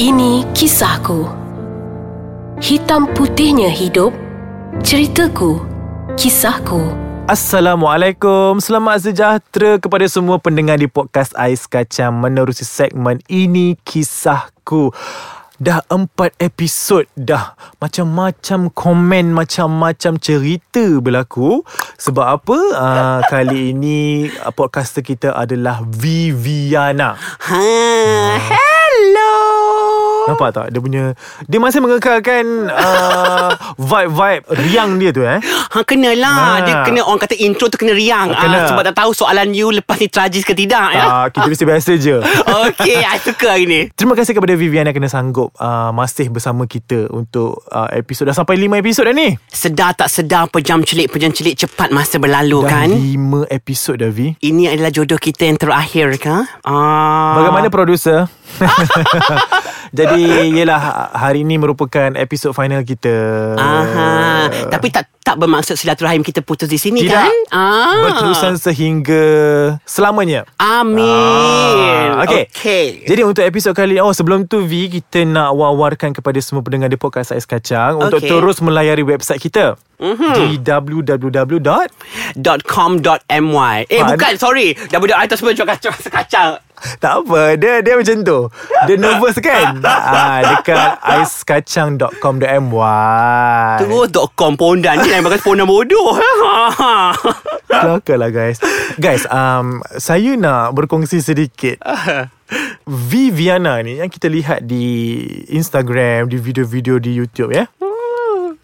Ini kisahku. Hitam putihnya hidup. Ceritaku. Kisahku. Assalamualaikum Selamat sejahtera kepada semua pendengar di podcast Ais Kacang Menerusi segmen Ini Kisahku Dah empat episod dah Macam-macam komen Macam-macam cerita berlaku Sebab apa? Uh, kali ini uh, podcaster kita adalah Viviana Ha, hello. Nampak tak? Dia punya Dia masih mengekalkan uh, Vibe-vibe riang dia tu eh Ha kena lah. Ha. Dia kena orang kata intro tu kena riang. Kena. Ah, sebab tak tahu soalan you lepas ni tragis ke tidak ya. uh, Kita mesti biasa je Okey, I suka hari ni. Terima kasih kepada Vivian yang kena sanggup uh, Masih bersama kita Untuk uh, episod Dah sampai 5 episod dah ni Sedar tak sedar pejam celik pejam celik cepat masa berlalu Dah kan? 5 episod dah Vi Ini adalah jodoh kita yang terakhir ke? Ah. Bagaimana producer? Jadi Yelah Hari ni merupakan Episod final kita Aha. Tapi tak tak bermaksud silaturahim kita putus di sini Tidak kan? Ah. Berterusan sehingga Selamanya Amin. Ah, okay. okay. Jadi untuk episod kali Oh sebelum tu V Kita nak wawarkan kepada semua pendengar di podcast Ais Kacang Untuk Okay. terus melayari website kita mm-hmm. Di www. .com.my Eh Faham? bukan sorry WWI tu semua kacau sekacang Tak apa Dia dia macam tu. Dia nervous kan? Ah, Dekat aiskacang.com.my Terus .com pondan Ni yang bagus pondan bodoh. Kelakar lah guys. Guys um, Saya nak berkongsi sedikit. Viviana ni Yang kita lihat di Instagram Di video-video di YouTube ya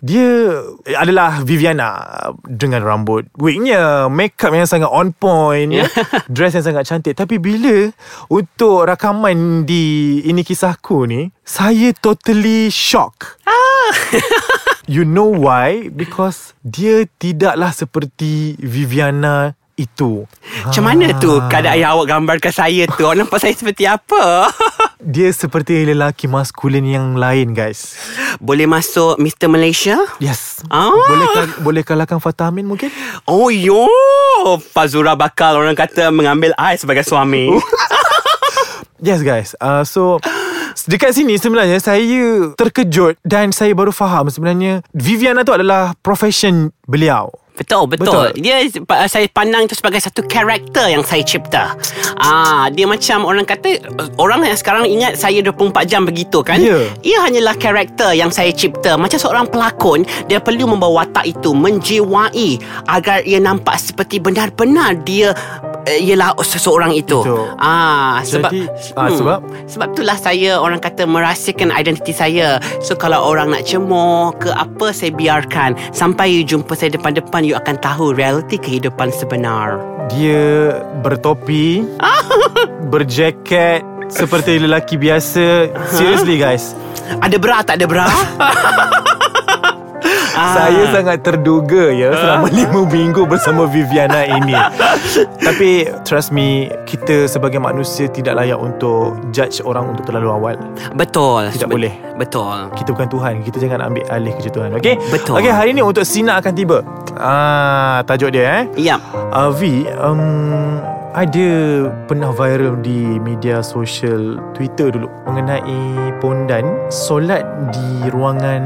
dia adalah Viviana dengan rambut wignya, makeup yang sangat on point, ya. dress yang sangat cantik. Tapi bila untuk rakaman di ini kisahku ni, saya totally shock. You know why? Because dia tidaklah seperti Viviana itu. Macam mana tu Keadaan yang awak gambarkan saya tu Awak nampak saya seperti apa Dia seperti lelaki maskulin yang lain, guys. Boleh masuk Mr. Malaysia Yes. Ah. Boleh kal- boleh kalahkan Fatah Amin mungkin? Oh yo Fazura bakal orang kata Mengambil I sebagai suami Yes guys. Uh, so dekat sini sebenarnya saya terkejut dan saya baru faham sebenarnya Viviana tu adalah profession beliau. Betul, betul. Betul. Dia saya pandang itu sebagai satu karakter yang saya cipta. Ah, dia macam orang kata orang yang sekarang ingat saya 24 jam begitu kan? Ya. Ia hanyalah karakter yang saya cipta. Macam seorang pelakon, dia perlu membawa watak itu menjiwai agar ia nampak seperti benar-benar dia eh, ialah seseorang itu. Betul. Ah, sebab Jadi, ah, sebab? sebab itulah saya orang kata merahsiakan identiti saya. So kalau orang nak cemooh ke apa saya biarkan sampai jumpa saya depan-depan you akan tahu realiti kehidupan sebenar. Dia bertopi, berjaket seperti lelaki biasa. Seriously guys. Ada bra tak ada bra? Ah. Saya sangat terduga ya selama lima minggu bersama Viviana ini. Tapi trust me, kita sebagai manusia tidak layak untuk judge orang untuk terlalu awal. Betul. Tidak Bet- boleh. Betul. Kita bukan Tuhan Kita jangan ambil alih kerja Tuhan Okay Betul. Okay hari ni untuk Sina akan tiba ah, Tajuk dia eh Ya. uh, V um, Ada pernah viral di media sosial Twitter dulu Mengenai pondan Solat di ruangan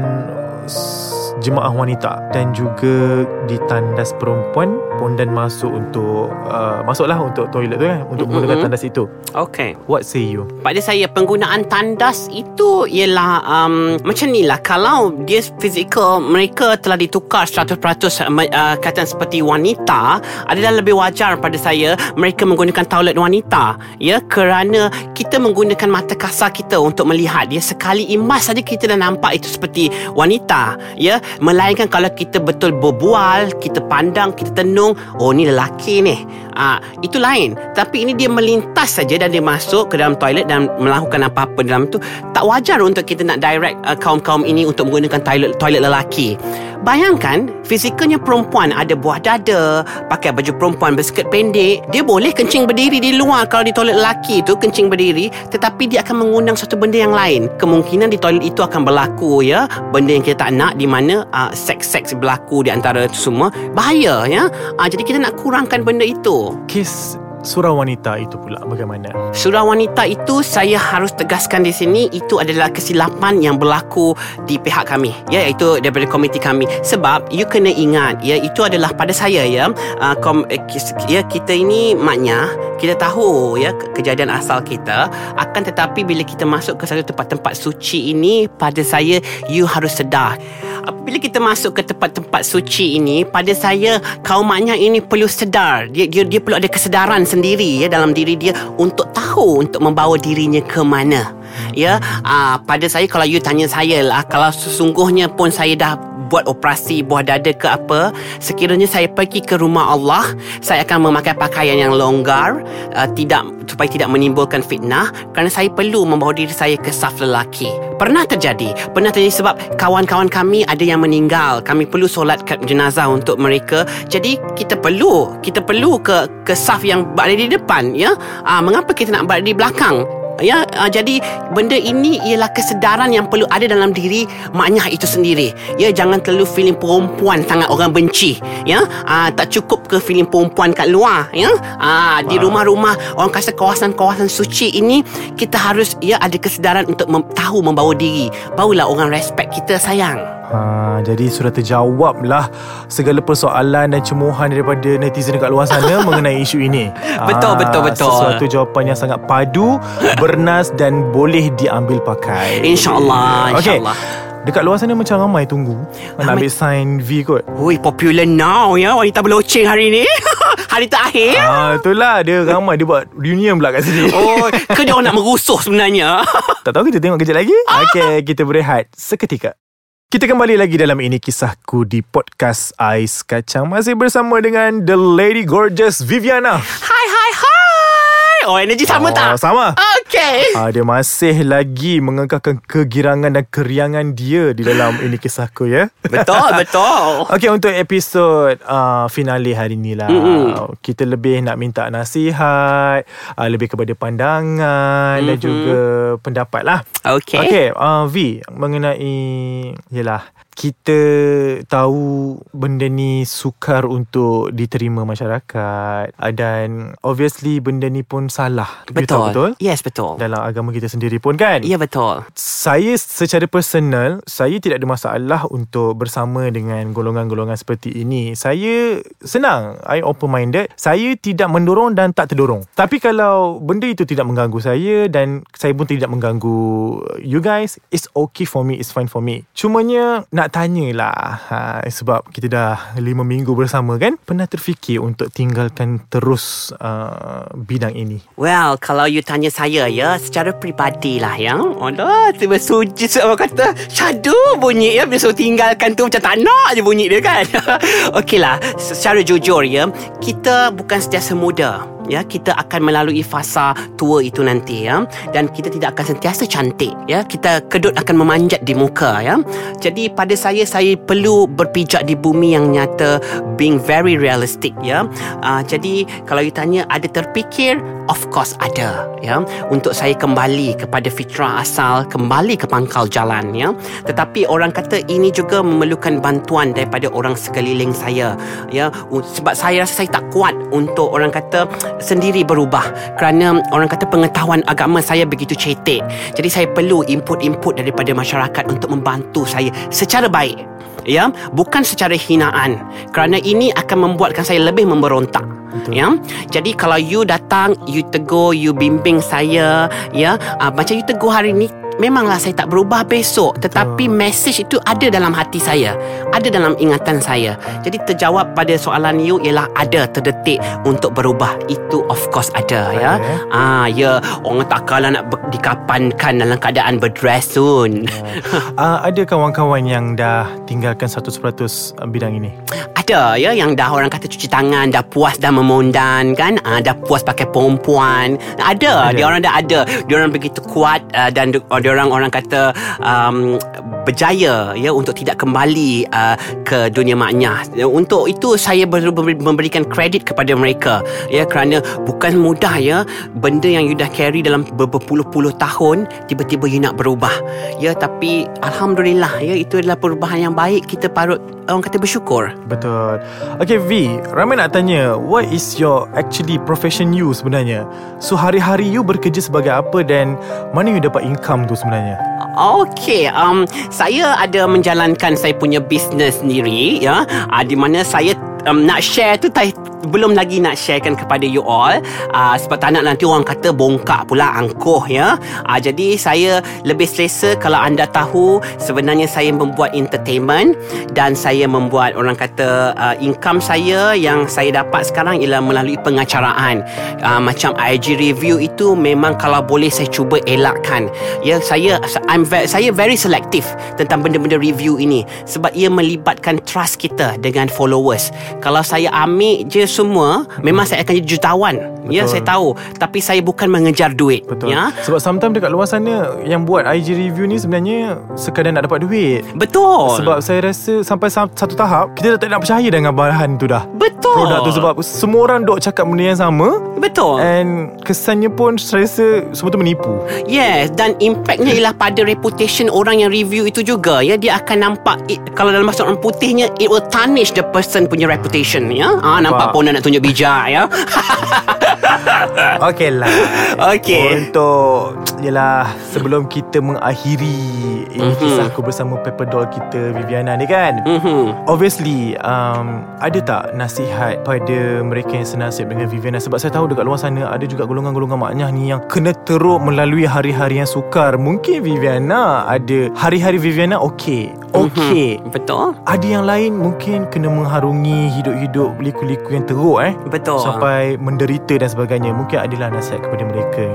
s- Jemaah wanita Dan juga di tandas perempuan Pondan masuk untuk uh, Masuklah untuk toilet tu kan Untuk menggunakan Mm-mm. tandas itu Okay. What say you? Pada saya penggunaan tandas itu ialah um, macam ni lah kalau dia fizikal mereka telah ditukar 100% uh, kata seperti wanita adalah lebih wajar pada saya mereka menggunakan toilet wanita ya kerana kita menggunakan mata kasar kita untuk melihat ya sekali imas saja kita dah nampak itu seperti wanita ya melainkan kalau kita betul berbual kita pandang kita tenung oh ni lelaki ni ah itu lain. Tapi ini dia melintas saja dan dia masuk ke dalam toilet dan melakukan apa-apa dalam tu. Tak wajar untuk kita nak direct uh, kaum-kaum ini untuk menggunakan toilet toilet lelaki. Bayangkan Fizikalnya perempuan Ada buah dada Pakai baju perempuan Berskirt pendek. Dia boleh kencing berdiri di luar Kalau di toilet lelaki tu Kencing berdiri. Tetapi dia akan mengundang Satu benda yang lain. Kemungkinan di toilet itu Akan berlaku ya. Benda yang kita tak nak Di mana uh, Seks-seks berlaku Di antara itu semua. Bahaya ya. Uh, Jadi kita nak kurangkan benda itu Kiss surah wanita itu pula bagaimana? Surah wanita itu saya harus tegaskan di sini itu adalah kesilapan yang berlaku di pihak kami ya iaitu daripada komiti kami. Sebab you kena ingat ya itu adalah pada saya ya uh, kom, eh, ya kita ini maknya kita tahu ya ke- kejadian asal kita akan tetapi bila kita masuk ke satu tempat-tempat suci ini pada saya you harus sedar. Apabila kita masuk ke tempat-tempat suci ini pada saya kaum maknya ini perlu sedar. Dia dia dia perlu ada kesedaran sendiri ya dalam diri dia untuk tahu untuk membawa dirinya ke mana. Ya uh, pada saya kalau you tanya saya lah kalau sesungguhnya pun saya dah buat operasi buah dada ke apa sekiranya saya pergi ke rumah Allah saya akan memakai pakaian yang longgar uh, tidak supaya tidak menimbulkan fitnah kerana saya perlu membawa diri saya ke saf lelaki. Pernah terjadi pernah terjadi sebab kawan-kawan kami ada yang meninggal. Kami perlu solat jenazah untuk mereka. Jadi kita perlu kita perlu ke ke saf yang berada di depan ya? Uh, mengapa kita nak berada di belakang Ya, uh, jadi benda ini ialah kesedaran yang perlu ada dalam diri maknya itu sendiri. Ya, jangan terlalu feeling perempuan sangat orang benci. Ya, uh, tak cukup ke feeling perempuan kat luar. Ya, uh, di rumah-rumah orang kata kawasan-kawasan suci ini kita harus ya ada kesedaran untuk mem- tahu membawa diri. Barulah orang respect kita sayang. Ha, jadi sudah terjawab lah segala persoalan dan cemuhan daripada netizen dekat luar sana mengenai isu ini. Betul, betul, betul. Sesuatu jawapan yang sangat padu, bernas dan boleh diambil pakai. InsyaAllah, insyaAllah. Dekat luar sana macam ramai tunggu Nak Ramai. ambil sign V kot Ui, popular now ya wanita berloceng hari ni. hari terakhir. Ah, itulah dia ramai dia buat reunion pula kat sini. Oh, ke dia orang nak merusuh sebenarnya. Tak tahu kita tengok kejap lagi. Okey, kita berehat seketika. Kita kembali lagi dalam ini kisahku di podcast Ais Kacang masih bersama dengan the lady gorgeous Viviana. Hai hai hai. Oh energi sama Oh, tak? Sama. Okay. Ah, dia masih lagi mengekalkan kegirangan dan keriangan dia di dalam ini kisahku ya. Betul betul. Okey untuk episod uh, finale hari ni lah Mm-mm. Kita lebih nak minta nasihat uh, Lebih kepada pandangan Dan Mhm. juga pendapat lah Okay. Okay uh, V Mengenai Yelah kita tahu benda ni sukar untuk diterima masyarakat dan obviously benda ni pun salah You tahu Betul. betul Yes betul. dalam agama kita sendiri pun kan Ya betul. saya secara personal saya tidak ada masalah untuk bersama dengan golongan-golongan seperti ini. Saya senang, I open minded. Saya tidak mendorong dan tak terdorong. Tapi kalau benda itu tidak mengganggu saya dan saya pun tidak mengganggu you guys, it's okay for me, it's fine for me. Cumanya nak tanyalah ha, sebab kita dah 5 minggu bersama kan, pernah terfikir untuk tinggalkan terus uh, bidang ini? Well, kalau you tanya saya ya, secara peribadi lah ya. Alah, tiba suji orang kata, syadu bunyi ya. Bila suruh tinggalkan tu macam tak nak je bunyi dia kan. Okey lah, secara jujur ya, kita bukan sentiasa muda. Ya, kita akan melalui fasa tua itu nanti ya. Dan kita tidak akan sentiasa cantik ya. Kita kedut akan memanjat di muka ya. Jadi pada saya saya perlu berpijak di bumi yang nyata being very realistic ya. Uh, jadi kalau you tanya ada terfikir of course ada ya. Untuk saya kembali kepada fitrah asal kembali ke pangkal jalan ya. Tetapi orang kata ini juga memerlukan bantuan daripada orang sekeliling saya ya. Sebab saya rasa saya tak kuat untuk orang kata sendiri berubah kerana orang kata pengetahuan agama saya begitu cetek. Jadi saya perlu input-input daripada masyarakat untuk membantu saya secara baik ya. Bukan secara hinaan kerana ini akan membuatkan saya lebih memberontak Betul. ya. Jadi kalau you datang you tegur you bimbing saya ya. Uh, macam you tegur hari ni memanglah saya tak berubah besok tetapi message itu ada dalam hati saya. Ada dalam ingatan saya. Jadi terjawab pada soalan you ialah ada terdetik untuk berubah. Itu of course ada ya. Ada, eh? ah ya. Orang takkanlah nak ber- dikapankan dalam keadaan berdress soon Uh, ada kawan-kawan yang dah tinggalkan 100% bidang ini? Ada ya yang dah orang kata cuci tangan dah puas dah memondan kan? Ah, dah puas pakai perempuan. Ada, Ada. dia orang dah ada. Dia orang begitu kuat uh, dan orang orang kata um, berjaya ya untuk tidak kembali uh, ke dunia maknya. Ya, Untuk itu saya ber- ber- memberikan kredit kepada mereka ya kerana bukan mudah ya benda yang you dah carry dalam ber- berpuluh-puluh tahun tiba-tiba you nak berubah. Ya tapi alhamdulillah ya itu adalah perubahan yang baik kita parut orang kata bersyukur. Betul Okay V Ramai nak tanya What is your actually profession you sebenarnya So hari-hari you bekerja sebagai apa Dan mana you dapat income tu sebenarnya. Okey, um, saya ada menjalankan saya punya bisnes sendiri ya, uh, di mana saya um, nak share tu tai, belum lagi nak sharekan kepada you all uh, sebab tak nak nanti orang kata bongkak pula angkuh ya. Uh, jadi saya lebih selesa kalau anda tahu sebenarnya saya membuat entertainment dan saya membuat orang kata uh, income saya yang saya dapat sekarang ialah melalui pengacaraan. Uh, macam IG review itu memang kalau boleh saya cuba elakkan. Ya saya I'm ve- saya very selective tentang benda-benda review ini sebab ia melibatkan trust kita dengan followers. Kalau saya ambil je semua, memang saya akan jadi jutawan. Ya, Betul. saya tahu. Tapi saya bukan mengejar duit. Betul Ya. Sebab sometimes dekat luar sana Yang buat IG review ni sebenarnya Sekadar nak dapat duit Betul. Sebab saya rasa Sampai sa- satu tahap Kita dah tak nak percaya dengan bahan tu dah betul. Produk tu Sebab semua orang dok cakap benda yang sama betul. And kesannya pun Saya rasa Semua tu menipu Yes Dan impactnya ialah pada reputation orang yang review itu juga ya Dia akan nampak it, Kalau dalam bahasa orang putihnya It will tarnish the person punya reputation ya ah, Nampak Nampak. pun nak tunjuk bijak ya Okay lah. Okey. Untuk Yelah Sebelum kita mengakhiri Ini Mhm. kisah aku bersama Pepper Doll kita Viviana ni kan? Mhm. Obviously um, Ada tak nasihat Pada mereka yang senasib Dengan Viviana? Sebab saya tahu dekat luar sana Ada juga golongan-golongan maknyah ni Yang kena teruk Melalui hari-hari yang sukar. Mungkin Viviana Ada Hari-hari Viviana Okay Okay Mhm. Betul. Ada yang lain Mungkin kena mengharungi Hidup-hidup Liku-liku yang teruk eh? Betul. Sampai menderita dan sebagainya Mungkin adalah nasihat kepada mereka.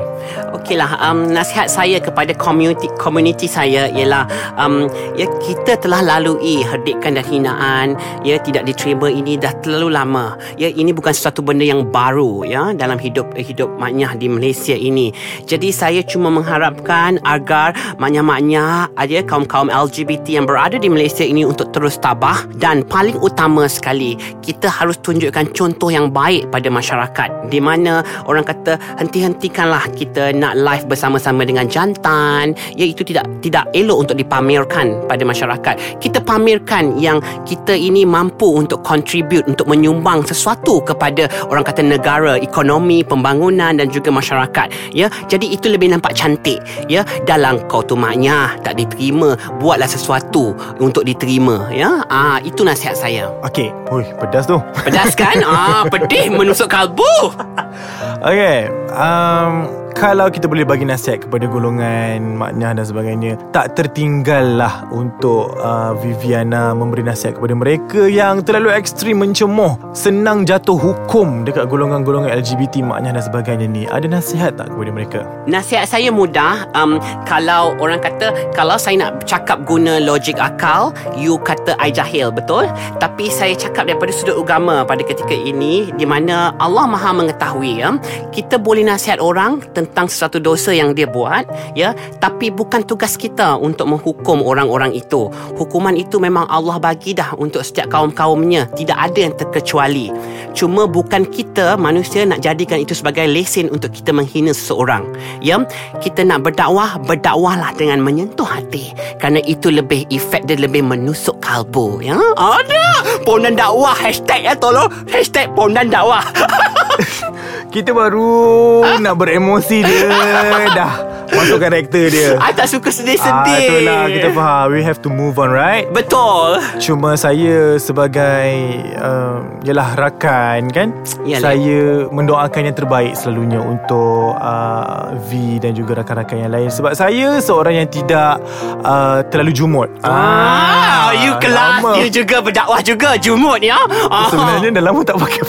Okeylah um, nasihat saya kepada community community saya ialah um, ya kita telah lalui herdikan dan hinaan. Ya tidak diterima ini dah terlalu lama. Ya ini bukan sesuatu benda yang baru ya dalam hidup hidup maknyah di Malaysia ini. Jadi saya cuma mengharapkan agar maknyah-maknyah ada kaum-kaum LGBT yang berada di Malaysia ini untuk terus tabah. Dan paling utama sekali kita harus tunjukkan contoh yang baik pada masyarakat. Di mana orang kata henti-hentikanlah kita nak live bersama-sama dengan jantan. Ya itu tidak tidak elok untuk dipamerkan pada masyarakat. Kita pamerkan yang kita ini mampu untuk contribute untuk menyumbang sesuatu kepada orang kata negara ekonomi pembangunan dan juga masyarakat. Ya jadi itu lebih nampak cantik. Ya dalam kau tu maknya tak diterima. Buatlah sesuatu untuk diterima. Ya ah itu nasihat saya. Okay Ui pedas tu. Pedas kan ah pedih menusuk kalbu Okay um, Kalau kita boleh bagi nasihat Kepada golongan Maknyah dan sebagainya Tak tertinggal lah Untuk uh, Viviana Memberi nasihat kepada mereka Yang terlalu ekstrim Mencemoh Senang jatuh hukum Dekat golongan-golongan LGBT Maknyah dan sebagainya ni Ada nasihat tak kepada mereka? Nasihat saya mudah um, Kalau orang kata Kalau saya nak cakap guna logik akal You kata I jahil Betul? Tapi saya cakap daripada sudut agama Pada ketika ini Di mana Allah maha mengetahui ya, Kita boleh nasihat orang Tentang sesuatu dosa yang dia buat ya, Tapi bukan tugas kita Untuk menghukum orang-orang itu Hukuman itu memang Allah bagi dah Untuk setiap kaum-kaumnya Tidak ada yang terkecuali Cuma bukan kita Manusia nak jadikan itu sebagai lesen Untuk kita menghina seseorang Ya, kita nak berdakwah, berdakwahlah dengan menyentuh hati. Kerana itu lebih efek dia lebih menusuk kalbu, ya. Ada pondan dakwah hashtag ya tolong hashtag pondan dakwah. Kita baru Nak beremosi dia Dah Masuk karakter dia I tak suka Ah, sedih-sedih. itulah kita faham We have to move on right Betul. Cuma saya sebagai uh, Yalah rakan kan Yalah. Saya mendoakan yang terbaik selalunya Untuk uh, V dan juga rakan-rakan yang lain Sebab saya seorang yang tidak uh, Terlalu jumut Ah, you kelas lama. You juga berdakwah juga Jumut ya ah. Sebenarnya dah lama tak pakai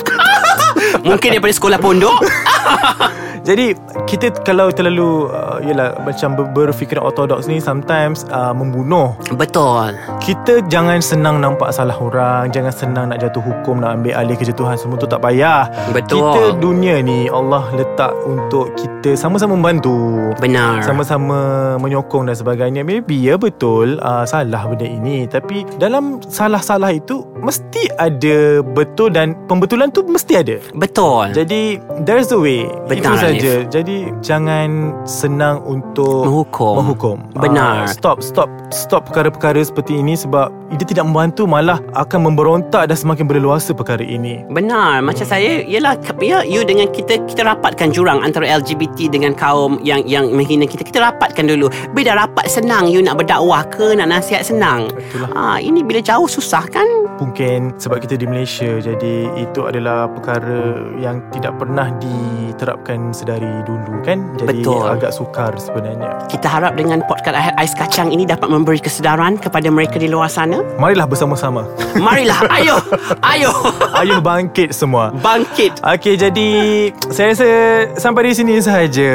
Mungkin daripada sekolah pondok Jadi kita kalau terlalu uh, Yelah macam ber- berfikiran ortodoks ni Sometimes uh, membunuh Betul. kita jangan senang nampak salah orang Jangan senang nak jatuh hukum Nak ambil alih kejatuhan Semua tu tak payah Betul. Kita dunia ni Allah letak untuk kita Sama-sama membantu Benar. Sama-sama menyokong dan sebagainya Maybe ya betul uh, Salah benda ini Tapi dalam salah-salah itu Mesti ada betul Dan pembetulan tu mesti ada Betul. jadi there's a way Itu saja Jadi jangan senang untuk Menghukum. Menghukum. Benar. Ah, Stop Stop Stop perkara-perkara seperti ini Sebab Dia tidak membantu Malah akan memberontak Dan semakin berleluasa perkara ini. Benar. Macam saya Yelah ya, You dengan kita Kita rapatkan jurang Antara LGBT Dengan kaum Yang yang menghina kita. Kita rapatkan dulu. Bila dah rapat senang You nak berdakwah ke Nak nasihat senang? Itulah. ah, Ini bila jauh susah kan? Mungkin sebab kita di Malaysia Jadi itu adalah perkara Yang tidak pernah diterapkan sedari dulu kan? Jadi Betul. agak sukar sebenarnya. Kita harap dengan podcast Ais Kacang ini Dapat memberi kesedaran Kepada mereka di luar sana. Marilah bersama-sama. Marilah. Ayo. Ayo. Ayo bangkit semua. Bangkit. Okey, jadi saya rasa sampai di sini sahaja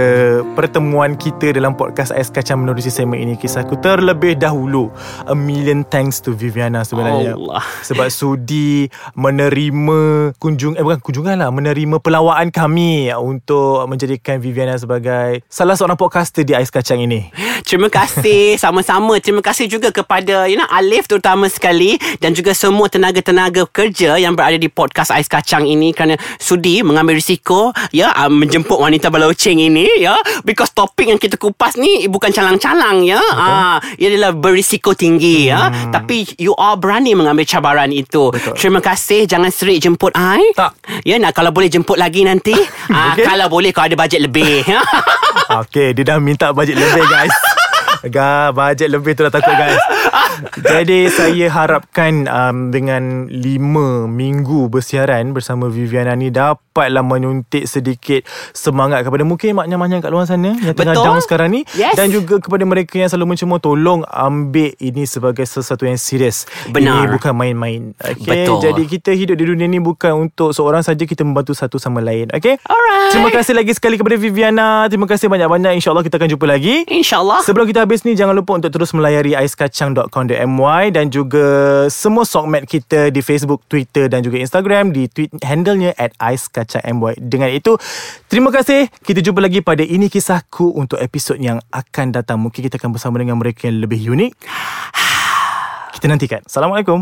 pertemuan kita dalam podcast Ais Kacang menerusi segmen ini kisahku terlebih dahulu. A million thanks to Viviana sebenarnya. Allah. Sebab sudi menerima kunjung eh bukan kunjungan lah, menerima pelawaan kami untuk menjadikan Viviana sebagai salah seorang podcaster di Ais Kacang ini. Terima kasih sama-sama. Terima kasih juga kepada you know Alif terutama sekali dan juga semua tenaga-tenaga kerja yang berada di podcast Ais Kacang ini kerana sudi mengambil risiko ya uh, menjemput wanita baloceng ini ya because topik yang kita kupas ni bukan calang-calang ya. Ah ia adalah berisiko tinggi ya. Tapi you all berani mengambil cabaran itu. Betul. Terima kasih. Jangan serik jemput I. Tak. Ya nak kalau boleh jemput lagi nanti. ah Okey. kalau boleh kalau ada bajet lebih. Okey, dia dah minta bajet lebih guys. Ga, bajet lebih tu dah takut guys. Jadi saya harapkan um, dengan 5 minggu bersiaran bersama Viviana ni dapatlah menyuntik sedikit semangat kepada mungkin maknya-maknya kat luar sana yang tengah Betul. down sekarang ni Yes. dan juga kepada mereka yang selalu mencemooh tolong ambil ini sebagai sesuatu yang serius. Benar. Ini bukan main-main. Okay? Betul. Jadi kita hidup di dunia ni bukan untuk seorang saja kita membantu satu sama lain. Okay? Alright. Terima kasih lagi sekali kepada Viviana. Terima kasih banyak-banyak. InsyaAllah kita akan jumpa lagi. InsyaAllah. Sebelum kita habis ni Jangan lupa untuk terus melayari aiskacang.com.my Dan juga semua sokmed kita Di Facebook, Twitter dan juga Instagram Di tweet handlenya At aiskacangmy Dengan itu Terima kasih. Kita jumpa lagi pada Ini Kisahku Untuk episod yang akan datang. Mungkin kita akan bersama dengan mereka Yang lebih unik. Kita nantikan. Assalamualaikum